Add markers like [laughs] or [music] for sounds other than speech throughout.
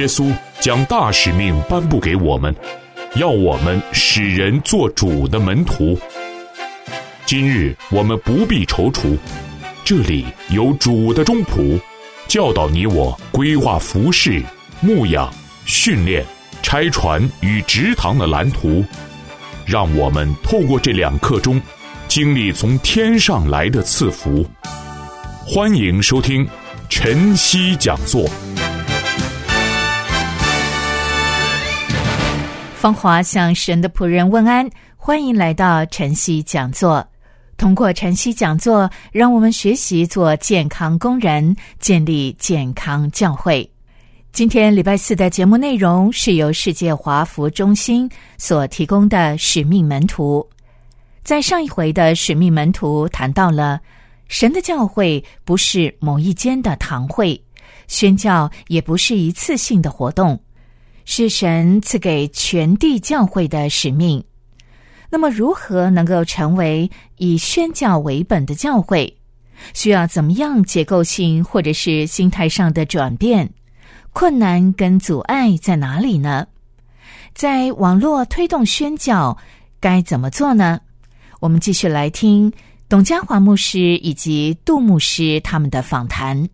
耶稣将大使命颁布给我们，要我们使人做主的门徒。今日我们不必踌躇，这里有主的中仆，教导你我规划服饰、牧养、训练、拆船与职堂的蓝图，让我们透过这两刻钟，经历从天上来的赐福。欢迎收听晨曦讲座。芳华向神的仆人问安，欢迎来到晨曦讲座。通过晨曦讲座，让我们学习做健康工人，建立健康教会。今天礼拜四的节目内容是由世界华服中心所提供的使命门徒。在上一回的使命门徒谈到了，神的教会不是某一间的堂会，宣教也不是一次性的活动。是神赐给全地教会的使命。那么，如何能够成为以宣教为本的教会？需要怎么样结构性或者是心态上的转变？困难跟阻碍在哪里呢？在网络推动宣教该怎么做呢？我们继续来听董家华牧师以及杜牧师他们的访谈。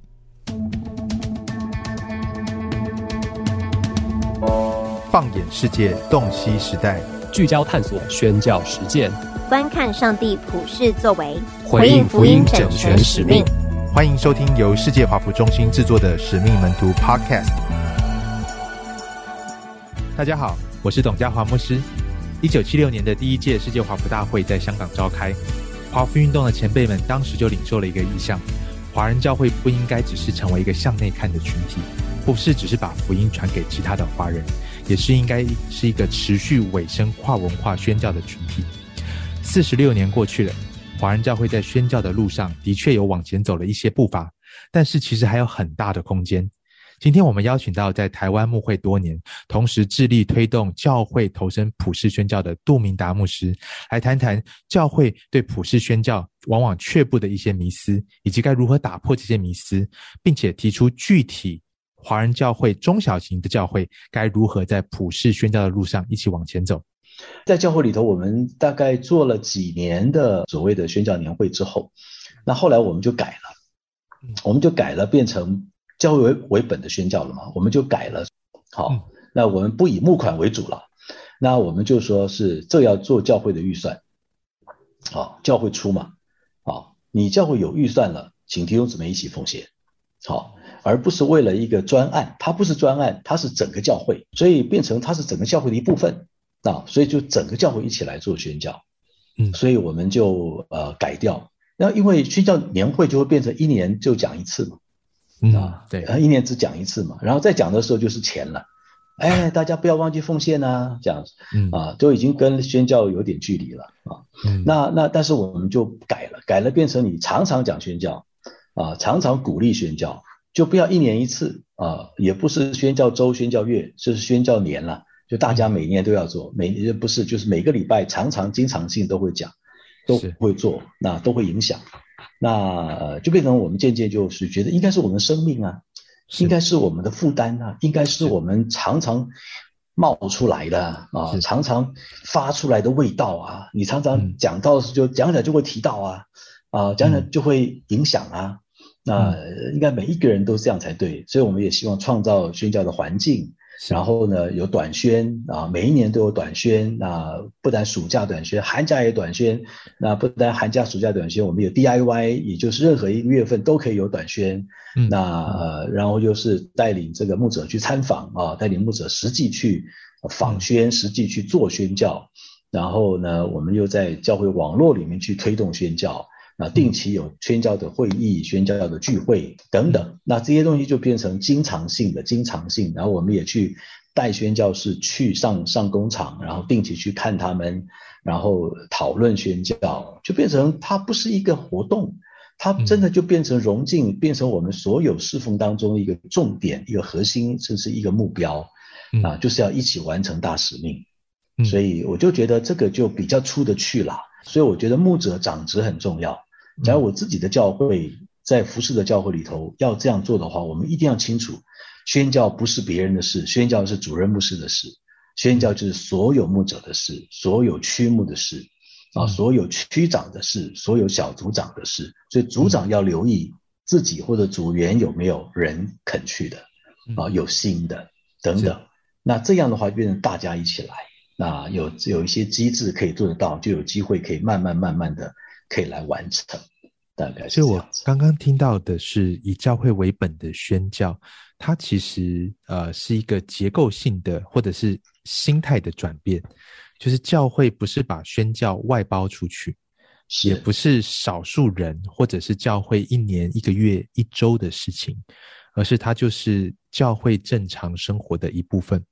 放眼世界，洞悉时代，聚焦探索宣教实践，观看上帝普世作为，回应福音整全使命。欢迎收听由世界华府中心制作的《使命门徒》Podcast。大家好，我是董家华牧师。一九七六年的第一届世界华府大会在香港召开，华府运动的前辈们当时就领受了一个意向：华人教会不应该只是成为一个向内看的群体，不是只是把福音传给其他的华人。也是应该是一个持续尾声跨文化宣教的群体。四十六年过去了，华人教会在宣教的路上的确有往前走了一些步伐，但是其实还有很大的空间。今天我们邀请到在台湾牧会多年，同时致力推动教会投身普世宣教的杜明达牧师，来谈谈教会对普世宣教往往却步的一些迷思，以及该如何打破这些迷思，并且提出具体。华人教会中小型的教会该如何在普世宣教的路上一起往前走？在教会里头，我们大概做了几年的所谓的宣教年会之后，那后来我们就改了，我们就改了，变成教会为为本的宣教了嘛？我们就改了。好，那我们不以募款为主了，那我们就说是这要做教会的预算，好，教会出嘛，好，你教会有预算了，请弟兄姊妹一起奉献，好。而不是为了一个专案，它不是专案，它是整个教会，所以变成它是整个教会的一部分啊，所以就整个教会一起来做宣教，嗯，所以我们就呃改掉，那因为宣教年会就会变成一年就讲一次嘛，啊，对，一年只讲一次嘛，然后再讲的时候就是钱了，哎，大家不要忘记奉献呐，这样子，啊，都已经跟宣教有点距离了啊，那那但是我们就改了，改了变成你常常讲宣教啊，常常鼓励宣教。就不要一年一次啊，也不是宣教周、宣教月，就是宣教年了。就大家每年都要做，每不是就是每个礼拜常常经常性都会讲，都会做，那都会影响。那就变成我们渐渐就是觉得应该是我们生命啊，应该是我们的负担啊，应该是我们常常冒出来的啊，常常发出来的味道啊。你常常讲到就讲讲就会提到啊，啊讲讲就会影响啊。那应该每一个人都这样才对，所以我们也希望创造宣教的环境，然后呢有短宣啊，每一年都有短宣，那不但暑假短宣，寒假也短宣，那不但寒假暑假短宣，我们有 DIY，也就是任何一个月份都可以有短宣，那呃然后就是带领这个牧者去参访啊，带领牧者实际去访宣，实际去做宣教，然后呢我们又在教会网络里面去推动宣教。那定期有宣教的会议、宣教的聚会等等，那这些东西就变成经常性的、经常性。然后我们也去带宣教士去上上工厂，然后定期去看他们，然后讨论宣教，就变成它不是一个活动，它真的就变成融进，变成我们所有侍奉当中的一个重点、一个核心，甚至一个目标啊，就是要一起完成大使命。所以我就觉得这个就比较出得去了。所以我觉得牧者长职很重要。假如我自己的教会，在服侍的教会里头要这样做的话，我们一定要清楚，宣教不是别人的事，宣教是主任牧师的事，宣教就是所有牧者的事，所有区牧的事，啊，所有区长的事，所有小组长的事。所以组长要留意自己或者组员有没有人肯去的，啊，有心的等等。那这样的话，变成大家一起来，那有有一些机制可以做得到，就有机会可以慢慢慢慢的可以来完成。大概是所以我刚刚听到的是以教会为本的宣教，它其实呃是一个结构性的或者是心态的转变，就是教会不是把宣教外包出去，也不是少数人或者是教会一年一个月一周的事情，而是它就是教会正常生活的一部分。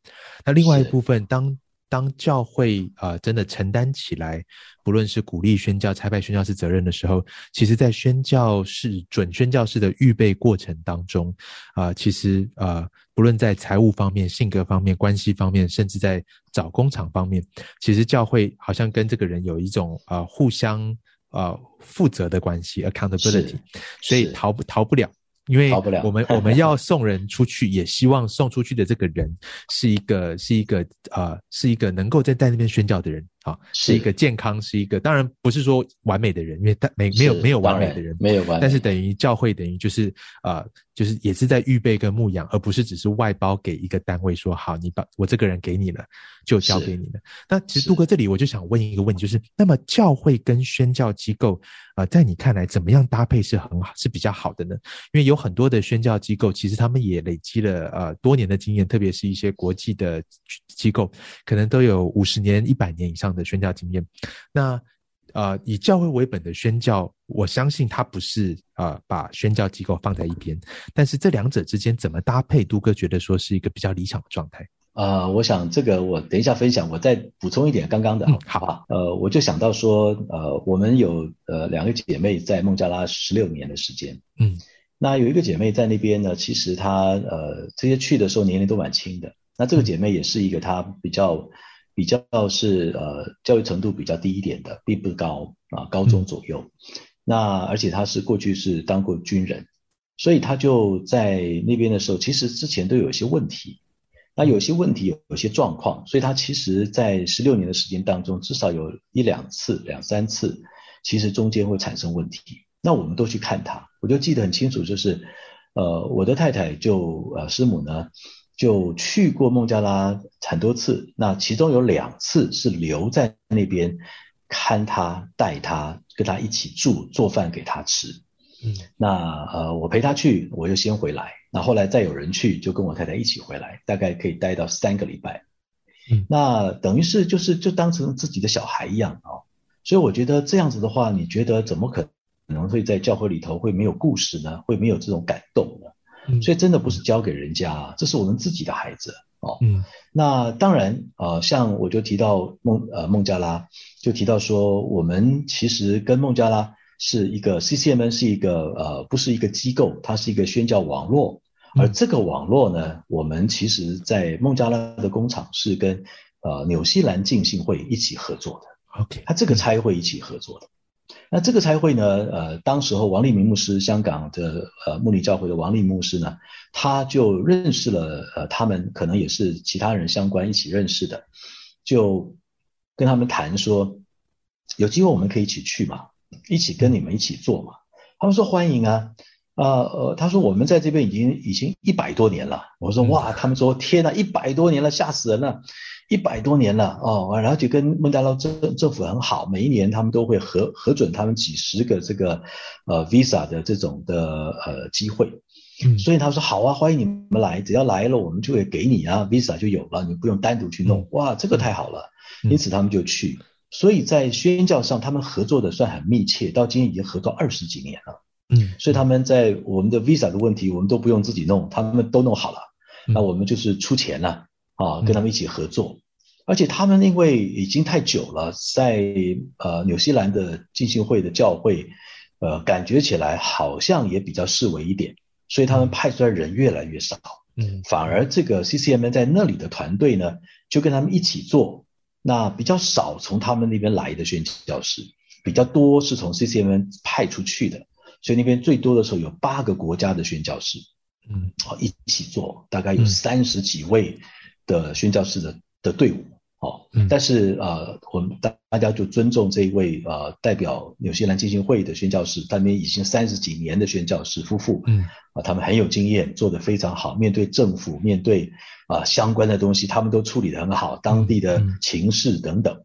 那另外一部分当。当教会啊真的承担起来，不论是鼓励宣教、差派宣教士责任的时候，其实，在宣教士准宣教士的预备过程当中，啊，其实啊，不论在财务方面、性格方面、关系方面，甚至在找工厂方面，其实教会好像跟这个人有一种啊互相啊负责的关系 （accountability），所以逃不逃不了。因为我们我们要送人出去，也希望送出去的这个人是一个是一个呃是一个能够在在那边宣教的人啊，是一个健康，是一个当然不是说完美的人，因为他没没有没有完美的人，没有完，但是等于教会等于就是呃就是也是在预备跟牧养，而不是只是外包给一个单位说好，你把我这个人给你了就交给你了。那其实杜哥这里我就想问一个问题，就是那么教会跟宣教机构啊，在你看来怎么样搭配是很好是比较好的呢？因为有很多的宣教机构，其实他们也累积了呃多年的经验，特别是一些国际的机构，可能都有五十年、一百年以上的宣教经验。那呃，以教会为本的宣教，我相信它不是啊把宣教机构放在一边，但是这两者之间怎么搭配，杜哥觉得说是一个比较理想的状态。啊，我想这个我等一下分享，我再补充一点刚刚的，好吧？呃，我就想到说，呃，我们有呃两个姐妹在孟加拉十六年的时间，嗯。那有一个姐妹在那边呢，其实她呃这些去的时候年龄都蛮轻的。那这个姐妹也是一个她比较比较是呃教育程度比较低一点的，并不高啊，高中左右。那而且他是过去是当过军人，所以他就在那边的时候，其实之前都有一些问题。那有些问题有些状况，所以他其实在十六年的时间当中，至少有一两次、两三次，其实中间会产生问题。那我们都去看他，我就记得很清楚，就是，呃，我的太太就呃师母呢，就去过孟加拉很多次，那其中有两次是留在那边看他、带他、跟他一起住、做饭给他吃。嗯，那呃我陪他去，我就先回来，那后来再有人去，就跟我太太一起回来，大概可以待到三个礼拜。嗯，那等于是就是就当成自己的小孩一样啊，所以我觉得这样子的话，你觉得怎么可？可能会在教会里头会没有故事呢，会没有这种感动呢，所以真的不是交给人家，这是我们自己的孩子哦。嗯，那当然啊，像我就提到孟呃孟加拉，就提到说我们其实跟孟加拉是一个 CCMN 是一个呃不是一个机构，它是一个宣教网络，而这个网络呢，我们其实在孟加拉的工厂是跟呃纽西兰浸信会一起合作的。OK，它这个差会一起合作的。那这个差会呢？呃，当时候王立明牧师，香港的呃穆尼教会的王立牧师呢，他就认识了呃他们，可能也是其他人相关一起认识的，就跟他们谈说，有机会我们可以一起去嘛，一起跟你们一起做嘛。他们说欢迎啊，啊呃，他说我们在这边已经已经一百多年了。我说哇，他们说天呐，一百多年了，吓死人了。一百多年了哦，然后就跟孟加拉政政府很好，每一年他们都会核核准他们几十个这个呃 visa 的这种的呃机会，嗯，所以他说好啊，欢迎你们来，只要来了我们就会给你啊 visa 就有了，你不用单独去弄，哇，这个太好了，因此他们就去，所以在宣教上他们合作的算很密切，到今天已经合作二十几年了，嗯，所以他们在我们的 visa 的问题我们都不用自己弄，他们都弄好了，那我们就是出钱了。啊，跟他们一起合作，而且他们因为已经太久了，在呃纽西兰的浸信会的教会，呃感觉起来好像也比较示威一点，所以他们派出来人越来越少，嗯，反而这个 CCM 在那里的团队呢，就跟他们一起做，那比较少从他们那边来的宣教师，比较多是从 CCM 派出去的，所以那边最多的时候有八个国家的宣教师。嗯，好一起做，大概有三十几位的宣教士的的队伍。哦，但是呃，我们大大家就尊重这一位呃代表纽西兰进行会的宣教士，他们已经三十几年的宣教士夫妇，嗯，啊，他们很有经验，做得非常好，面对政府，面对啊相关的东西，他们都处理得很好，当地的情势等等，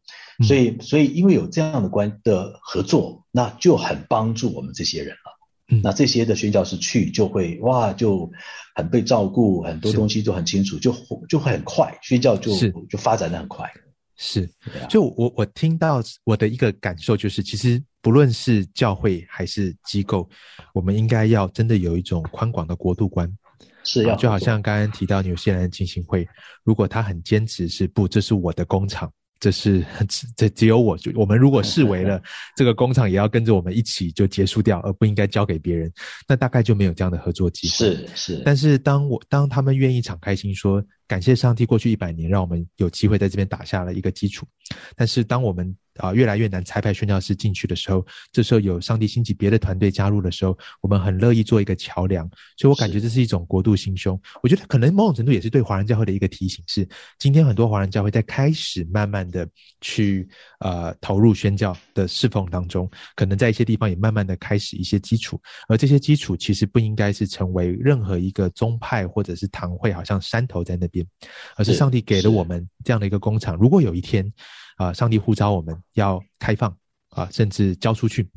所以所以因为有这样的关的合作，那就很帮助我们这些人了。那这些的宣教士去就会哇，就很被照顾，很多东西都很清楚，就就会很快，宣教就就发展的很快。是，就我我听到我的一个感受就是，其实不论是教会还是机构，我们应该要真的有一种宽广的国度观。是要就好像刚刚提到纽西兰进行会，如果他很坚持是不，这是我的工厂。这是 [laughs] 这只有我，就我们如果视为了 [laughs] 这个工厂也要跟着我们一起就结束掉，而不应该交给别人，那大概就没有这样的合作机会。是是，但是当我当他们愿意敞开心说。感谢上帝，过去一百年让我们有机会在这边打下了一个基础。但是，当我们啊越来越难裁派宣教师进去的时候，这时候有上帝兴起别的团队加入的时候，我们很乐意做一个桥梁。所以我感觉这是一种国度心胸。我觉得可能某种程度也是对华人教会的一个提醒，是今天很多华人教会在开始慢慢的去呃投入宣教的侍奉当中，可能在一些地方也慢慢的开始一些基础。而这些基础其实不应该是成为任何一个宗派或者是堂会，好像山头在那边。而是上帝给了我们这样的一个工厂。如果有一天，啊，上帝呼召我们要开放，啊，甚至交出去，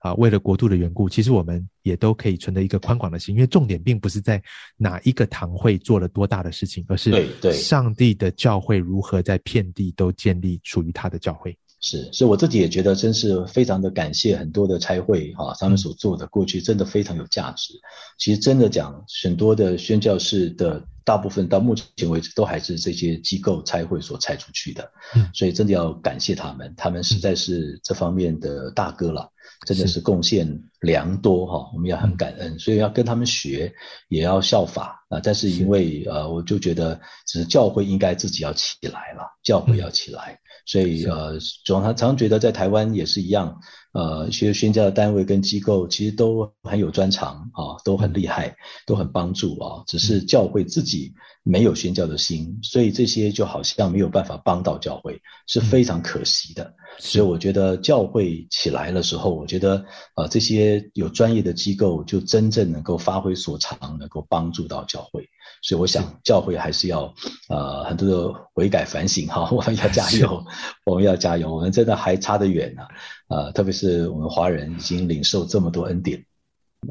啊，为了国度的缘故，其实我们也都可以存着一个宽广的心。因为重点并不是在哪一个堂会做了多大的事情，而是上帝的教会如何在遍地都建立属于他的教会。是，所以我自己也觉得，真是非常的感谢很多的差会哈，他们所做的过去真的非常有价值。其实真的讲，很多的宣教士的大部分到目前为止都还是这些机构差会所拆出去的，所以真的要感谢他们，他们实在是这方面的大哥了，真的是贡献良多哈，我们也很感恩，所以要跟他们学，也要效法啊。但是因为呃，我就觉得，只是教会应该自己要起来了，教会要起来。所以呃，总常常觉得在台湾也是一样，呃，一些宣教的单位跟机构其实都很有专长啊，都很厉害，都很帮助啊，只是教会自己没有宣教的心，所以这些就好像没有办法帮到教会，是非常可惜的。所以我觉得教会起来的时候，我觉得呃这些有专业的机构就真正能够发挥所长，能够帮助到教会。所以我想，教会还是要呃很多的悔改反省哈，[laughs] 我们要加油，[laughs] 我们要加油，我们真的还差得远呢，呃，特别是我们华人已经领受这么多恩典，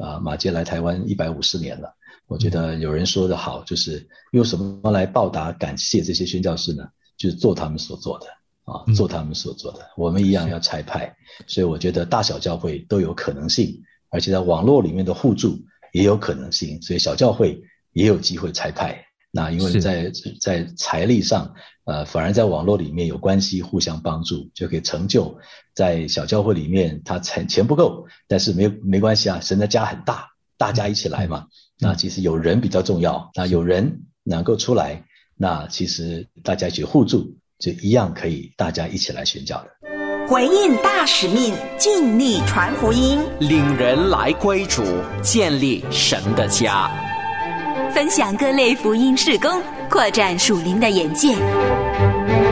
啊，马杰来台湾一百五十年了，我觉得有人说的好，就是用什么来报答感谢这些宣教士呢？就是做他们所做的啊，做他们所做的，我们一样要拆派，所以我觉得大小教会都有可能性，而且在网络里面的互助也有可能性，所以小教会。也有机会拆派，那因为在在财力上，呃，反而在网络里面有关系，互相帮助就可以成就。在小教会里面，他钱钱不够，但是没没关系啊，神的家很大，大家一起来嘛。那其实有人比较重要，那有人能够出来，那其实大家一起互助，就一样可以大家一起来宣教的。回应大使命，尽力传福音，领人来归主，建立神的家。分享各类福音事工，扩展属灵的眼界。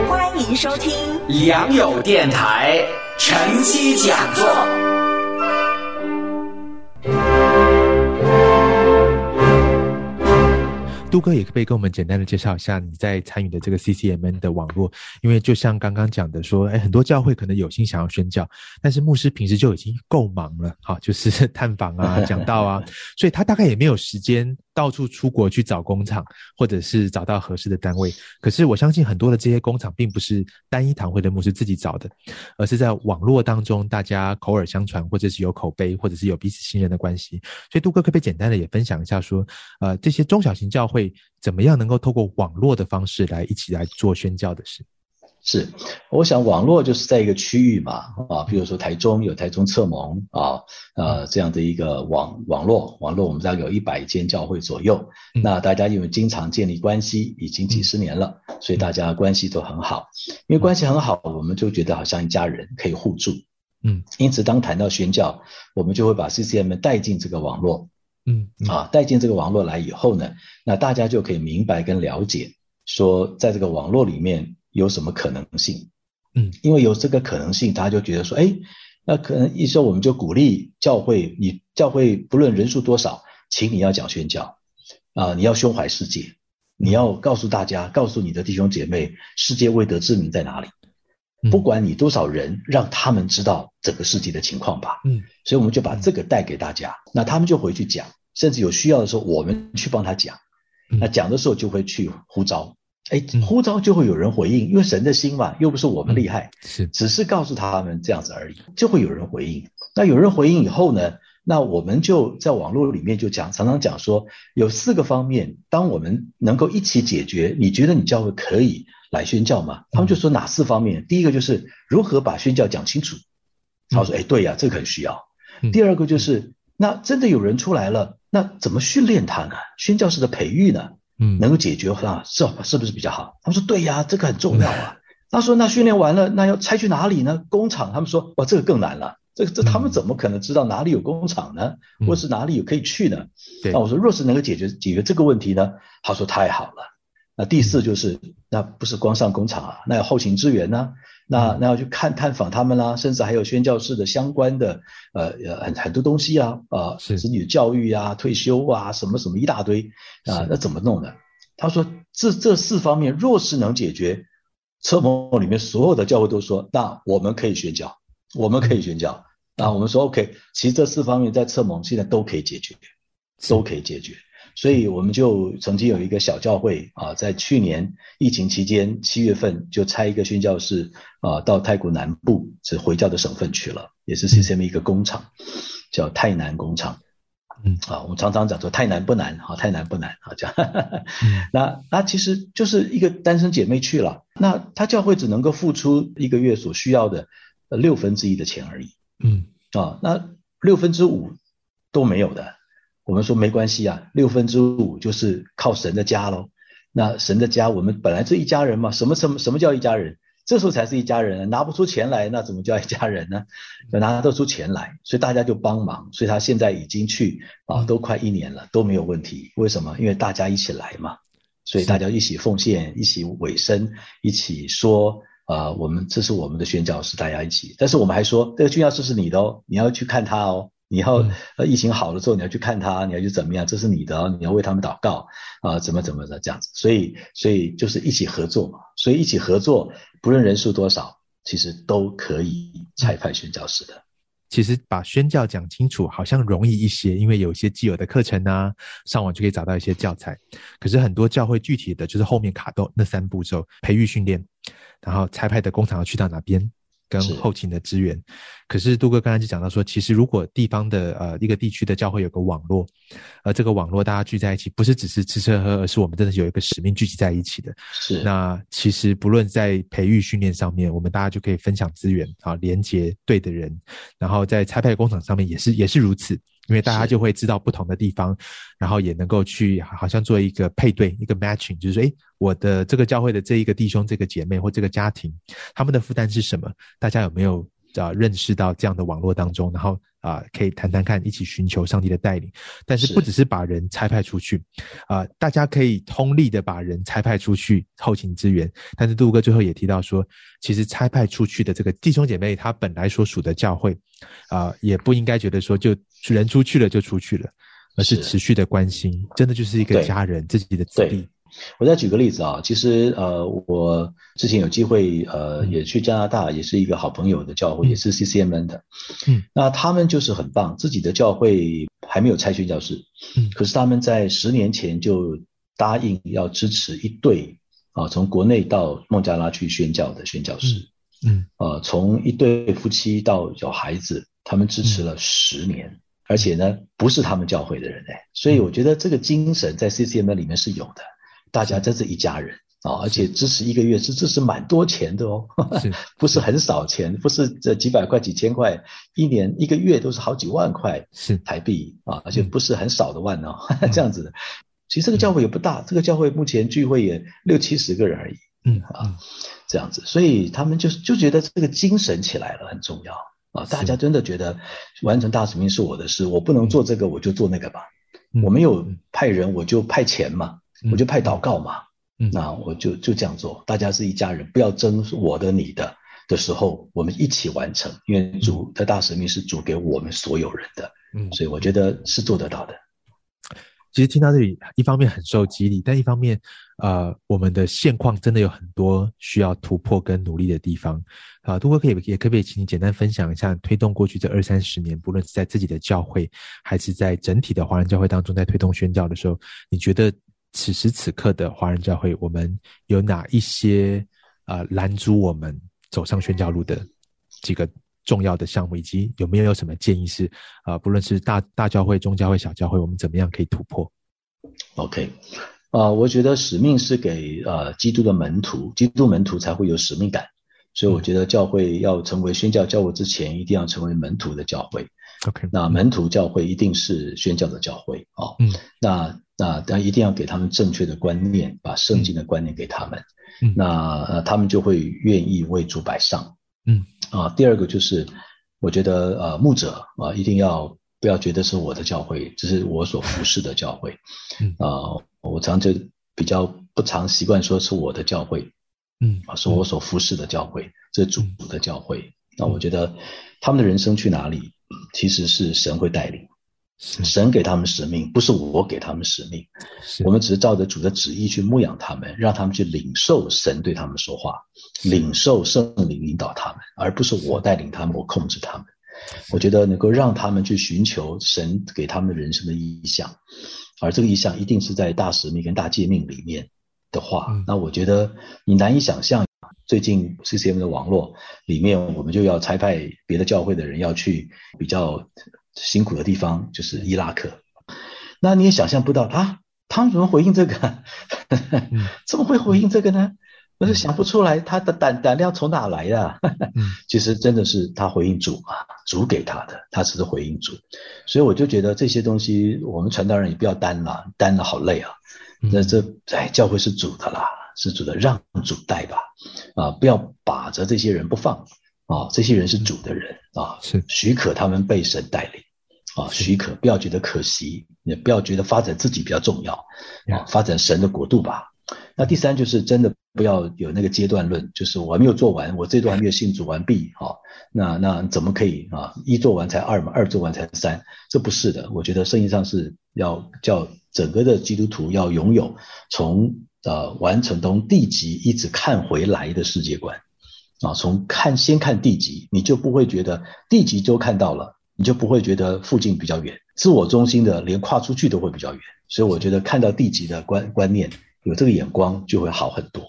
欢迎收听良友电台晨曦讲座。杜哥也可以跟我们简单的介绍一下你在参与的这个 CCMN 的网络，因为就像刚刚讲的说，哎，很多教会可能有心想要宣教，但是牧师平时就已经够忙了，好，就是探访啊、[laughs] 讲道啊，所以他大概也没有时间到处出国去找工厂，或者是找到合适的单位。可是我相信很多的这些工厂并不是单一堂会的牧师自己找的，而是在网络当中大家口耳相传，或者是有口碑，或者是有彼此信任的关系。所以杜哥可不可以简单的也分享一下说，呃，这些中小型教会。怎么样能够透过网络的方式来一起来做宣教的事？是，我想网络就是在一个区域嘛，啊，比如说台中有台中侧盟啊，呃，这样的一个网网络网络，我们大概有一百间教会左右。那大家因为经常建立关系，已经几十年了，所以大家关系都很好。因为关系很好，我们就觉得好像一家人可以互助。嗯，因此当谈到宣教，我们就会把 CCM 带进这个网络。嗯啊，带进这个网络来以后呢，那大家就可以明白跟了解，说在这个网络里面有什么可能性。嗯，因为有这个可能性，大家就觉得说，哎，那可能一说我们就鼓励教会，你教会不论人数多少，请你要讲宣教啊，你要胸怀世界，你要告诉大家，告诉你的弟兄姐妹，世界未得之名在哪里。不管你多少人，让他们知道整个世界的情况吧。嗯，所以我们就把这个带给大家，那他们就回去讲，甚至有需要的时候，我们去帮他讲。那讲的时候就会去呼召，哎，呼召就会有人回应，因为神的心嘛，又不是我们厉害，是只是告诉他们这样子而已，就会有人回应。那有人回应以后呢，那我们就在网络里面就讲，常常讲说有四个方面，当我们能够一起解决，你觉得你教会可以？来宣教吗？他们就说哪四方面？第一个就是如何把宣教讲清楚。他说：“哎，对呀，这个很需要。”第二个就是，那真的有人出来了，那怎么训练他呢？宣教士的培育呢？嗯，能够解决啊？是是不是比较好？他们说：“对呀，这个很重要啊。”他说：“那训练完了，那要拆去哪里呢？工厂？”他们说：“哇，这个更难了。这个这他们怎么可能知道哪里有工厂呢？或是哪里有可以去呢？”那我说：“若是能够解决解决这个问题呢？”他说：“太好了。”那第四就是，那不是光上工厂啊，那有后勤支援呢，那那要去看探访他们啦，甚至还有宣教士的相关的呃呃很很多东西啊，啊，子女的教育啊、退休啊，什么什么一大堆啊，那怎么弄呢？他说这这四方面若是能解决，车盟里面所有的教会都说，那我们可以宣教，我们可以宣教，那我们说 OK，其实这四方面在车盟现在都可以解决，都可以解决。所以我们就曾经有一个小教会啊，在去年疫情期间七月份就拆一个宣教室啊，到泰国南部是回教的省份去了，也是 CCM 一个工厂，叫泰南工厂。嗯，啊，我们常常讲说泰南不难啊，泰南不难啊，这样。[laughs] 那那其实就是一个单身姐妹去了，那她教会只能够付出一个月所需要的六分之一的钱而已。嗯，啊，那六分之五都没有的。我们说没关系啊，六分之五就是靠神的家喽。那神的家，我们本来是一家人嘛。什么什么什么叫一家人？这时候才是一家人。拿不出钱来，那怎么叫一家人呢？要拿得出钱来，所以大家就帮忙。所以他现在已经去啊，都快一年了，都没有问题。为什么？因为大家一起来嘛，所以大家一起奉献，一起委身，一起说啊，我们这是我们的宣教士，大家一起。但是我们还说，这个宣教士是你的哦，你要去看他哦。你要呃疫情好了之后，你要去看他，你要去怎么样？这是你的，你要为他们祷告啊，怎么怎么的这样子。所以，所以就是一起合作嘛。所以一起合作，不论人数多少，其实都可以裁派宣教士的。其实把宣教讲清楚，好像容易一些，因为有一些既有的课程啊，上网就可以找到一些教材。可是很多教会具体的就是后面卡到那三步骤：培育、训练，然后裁派的工厂要去到哪边。跟后勤的支援，可是杜哥刚才就讲到说，其实如果地方的呃一个地区的教会有个网络，而这个网络大家聚在一起，不是只是吃吃喝喝，而是我们真的是有一个使命聚集在一起的。是，那其实不论在培育训练上面，我们大家就可以分享资源啊，连接对的人，然后在拆派工厂上面也是也是如此。因为大家就会知道不同的地方，然后也能够去好像做一个配对，一个 matching，就是说，诶，我的这个教会的这一个弟兄、这个姐妹或这个家庭，他们的负担是什么？大家有没有啊认识到这样的网络当中，然后啊可以谈谈看，一起寻求上帝的带领。但是不只是把人差派出去，啊，大家可以通力的把人差派出去后勤支援。但是杜哥最后也提到说，其实差派出去的这个弟兄姐妹，他本来所属的教会，啊，也不应该觉得说就。人出去了就出去了，而是持续的关心，真的就是一个家人，自己的子弟。我再举个例子啊，其实呃，我之前有机会呃，也去加拿大，也是一个好朋友的教会，也是 CCMN 的。嗯，那他们就是很棒，自己的教会还没有拆宣教室，嗯，可是他们在十年前就答应要支持一对啊，从国内到孟加拉去宣教的宣教师。嗯，呃，从一对夫妻到有孩子，他们支持了十年。而且呢，不是他们教会的人哎，所以我觉得这个精神在 CCM 里面是有的，大家真是一家人啊！而且支持一个月是支持蛮多钱的哦，[laughs] 不是很少钱，不是这几百块、几千块，一年一个月都是好几万块是台币啊，而且不是很少的万哦，[laughs] 这样子的。其实这个教会也不大，这个教会目前聚会也六七十个人而已，嗯啊，这样子，所以他们就就觉得这个精神起来了很重要。啊，大家真的觉得完成大使命是我的事，我不能做这个，我就做那个吧。我没有派人，我就派钱嘛，我就派祷告嘛。嗯那我就就这样做，大家是一家人，不要争我的你的的时候，我们一起完成，因为主的大使命是主给我们所有人的，嗯所以我觉得是做得到的。其实听到这里，一方面很受激励，但一方面，呃，我们的现况真的有很多需要突破跟努力的地方。啊、杜哥可以也可不可以请你简单分享一下，推动过去这二三十年，不论是在自己的教会，还是在整体的华人教会当中，在推动宣教的时候，你觉得此时此刻的华人教会，我们有哪一些呃拦阻我们走上宣教路的几个重要的项目，以及有没有有什么建议是啊、呃不论是大大教会、中教会、小教会，我们怎么样可以突破？OK，啊、我觉得使命是给呃基督的门徒，基督门徒才会有使命感，所以我觉得教会要成为宣教教会之前，一定要成为门徒的教会。OK，那门徒教会一定是宣教的教会哦。嗯，那那但一定要给他们正确的观念，把圣经的观念给他们。嗯那呃他们就会愿意为主摆上。嗯啊，第二个就是我觉得呃牧者啊一定要不要觉得是我的教会，这是我所服侍的教会。嗯啊，我常就比较不常习惯说是我的教会，嗯啊，是我所服侍的教会，这是主的教会。那我觉得他们的人生去哪里，其实是神会带领，是神给他们使命，不是我给他们使命。我们只是照着主的旨意去牧养他们，让他们去领受神对他们说话，领受圣灵引导他们，而不是我带领他们，我控制他们。我觉得能够让他们去寻求神给他们人生的意向，而这个意向一定是在大使命跟大诫命里面的话，嗯那我觉得你难以想象。最近 CCM 的网络里面，我们就要差派别的教会的人要去比较辛苦的地方，就是伊拉克。那你也想象不到啊，他们怎么回应这个？[laughs] 怎么会回应这个呢？我就想不出来他的胆胆量从哪来的、嗯 [laughs] 其实真的是他回应主嘛，主给他的，他只是回应主。所以我就觉得这些东西，我们传道人也不要担了，担了好累啊。嗯那这哎，教会是主的啦，是主的，让主带吧，啊，不要把着这些人不放啊，这些人是主的人啊，是许可他们被神带领啊，许可，不要觉得可惜，也不要觉得发展自己比较重要啊，发展神的国度吧。那第三就是真的不要有那个阶段论，就是我还没有做完，我这段还没有信主完毕，哈、那那怎么可以啊？一做完才二嘛，二做完才三，这不是的。我觉得圣经上是要叫整个的基督徒要拥有从呃完成从地级一直看回来的世界观啊，从看先看地级，你就不会觉得地级都看到了，你就不会觉得附近比较远，自我中心的连跨出去都会比较远。所以我觉得看到地级的观观念，有这个眼光就会好很多。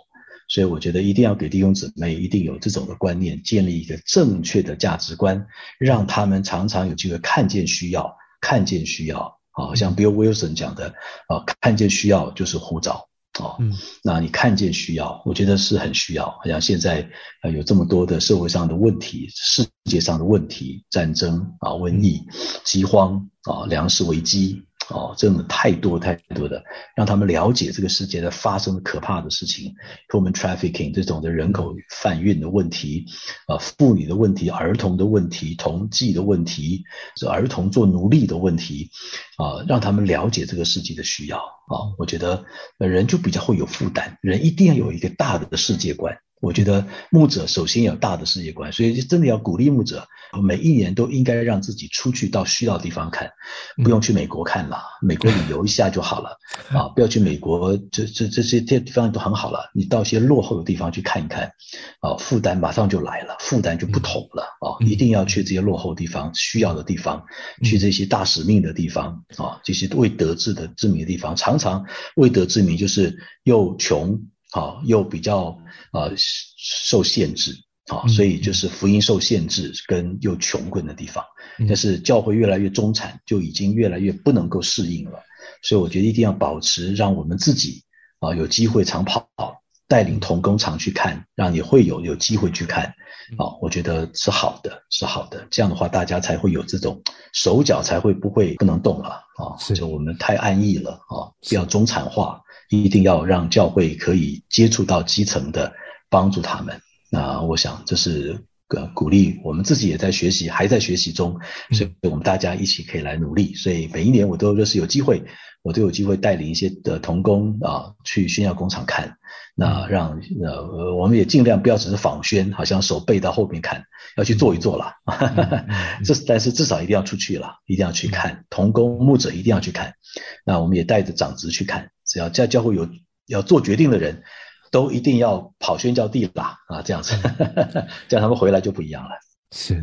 所以我觉得一定要给弟兄姊妹一定有这种的观念，建立一个正确的价值观，让他们常常有机会看见需要，看见需要。好像 Bill Wilson 讲的，啊，看见需要就是呼召。哦，嗯那你看见需要，我觉得是很需要。好像现在呃有这么多的社会上的问题、世界上的问题、战争啊、瘟疫、饥荒啊、粮食危机哦，真的太多太多的，让他们了解这个世界在发生的可怕的事情，human trafficking 这种的人口贩运的问题，啊，妇女的问题、儿童的问题、同济的问题，是儿童做奴隶的问题，啊，让他们了解这个世界的需要啊，我觉得人就比较会有负担，人一定要有一个大的世界观。我觉得牧者首先要有大的世界观，所以真的要鼓励牧者，每一年都应该让自己出去到需要的地方看，不用去美国看了，美国旅游一下就好了啊！不要去美国，这这这些地方都很好了，你到一些落后的地方去看一看，啊，负担马上就来了，负担就不同了啊！一定要去这些落后地方、需要的地方，去这些大使命的地方啊，这些未得志的知名的地方，常常未得之名就是又穷。好，又比较呃受限制，好，所以就是福音受限制跟又穷困的地方。但是教会越来越中产，就已经越来越不能够适应了。所以我觉得一定要保持，让我们自己啊有机会常跑，带领同工厂去看，让你会有有机会去看啊，我觉得是好的，是好的。这样的话，大家才会有这种手脚才会不会不能动了啊，就我们太安逸了啊，不要中产化。一定要让教会可以接触到基层的，帮助他们。那我想这是呃鼓励，我们自己也在学习，还在学习中，所以我们大家一起可以来努力。所以每一年我都就是有机会，我都有机会带领一些的童工啊去炫耀工厂看。那让呃，我们也尽量不要只是仿宣，好像手背到后面看，要去做一做了。[laughs] 这但是至少一定要出去了，一定要去看童工牧者一定要去看。那我们也带着长职去看，只要在教会有要做决定的人，都一定要跑宣教地啦啊，这样子，[laughs] 这样他们回来就不一样了。是。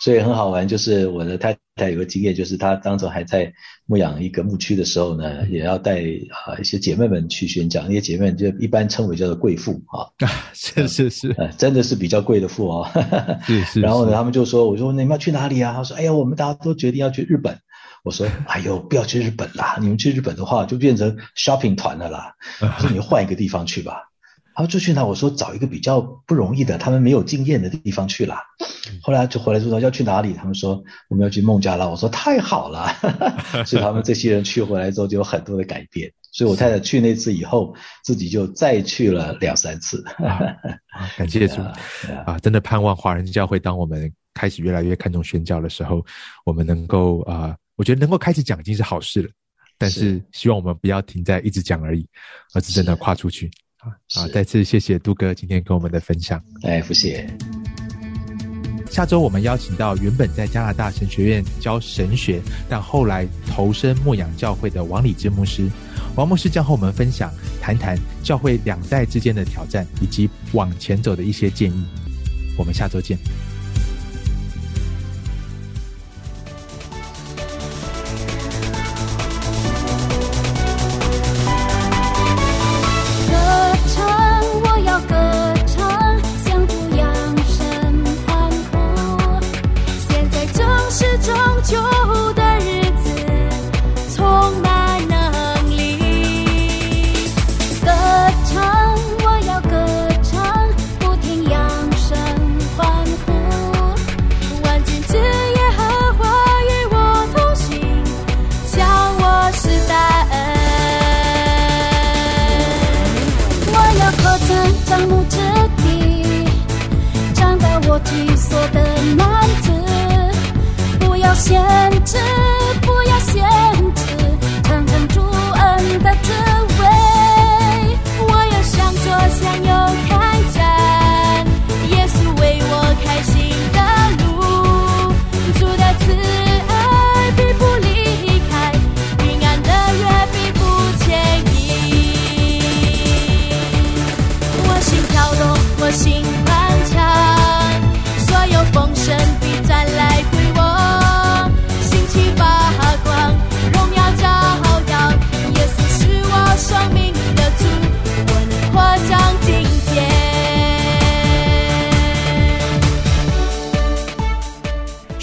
所以很好玩，就是我的太太有个经验，就是她当时还在牧养一个牧区的时候呢，也要带啊一些姐妹们去宣讲，那些姐妹就一般称为叫做贵妇 [laughs] 啊，是是是，呃，真的是比较贵的妇哦，[laughs] 是是。然后呢，他们就说，我说你们要去哪里啊？他说，哎呀，我们大家都决定要去日本。我说，哎呦，不要去日本啦，你们去日本的话就变成 shopping 团的啦，我说你换一个地方去吧。然后就去那，我说找一个比较不容易的，他们没有经验的地方去了。后来就回来就说要去哪里，他们说我们要去孟加拉。我说太好了，[laughs] 所以他们这些人去回来之后就有很多的改变。所以我太太去那次以后，自己就再去了两三次。[laughs] 感谢主啊！真的盼望华人教会，当我们开始越来越看重宣教的时候，我们能够啊，我觉得能够开始讲已经是好事了。但是希望我们不要停在一直讲而已，而是真的跨出去。好，再次谢谢杜哥今天跟我们的分享。哎，不谢。下周我们邀请到原本在加拿大神学院教神学，但后来投身牧养教会的王礼之牧师。王牧师将和我们分享，谈谈教会两代之间的挑战，以及往前走的一些建议。我们下周见。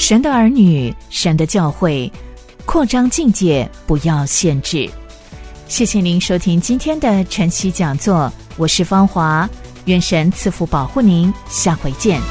神的儿女，神的教会，扩张境界，不要限制。谢谢您收听今天的晨曦讲座，我是芳华，愿神赐福保护您，下回见。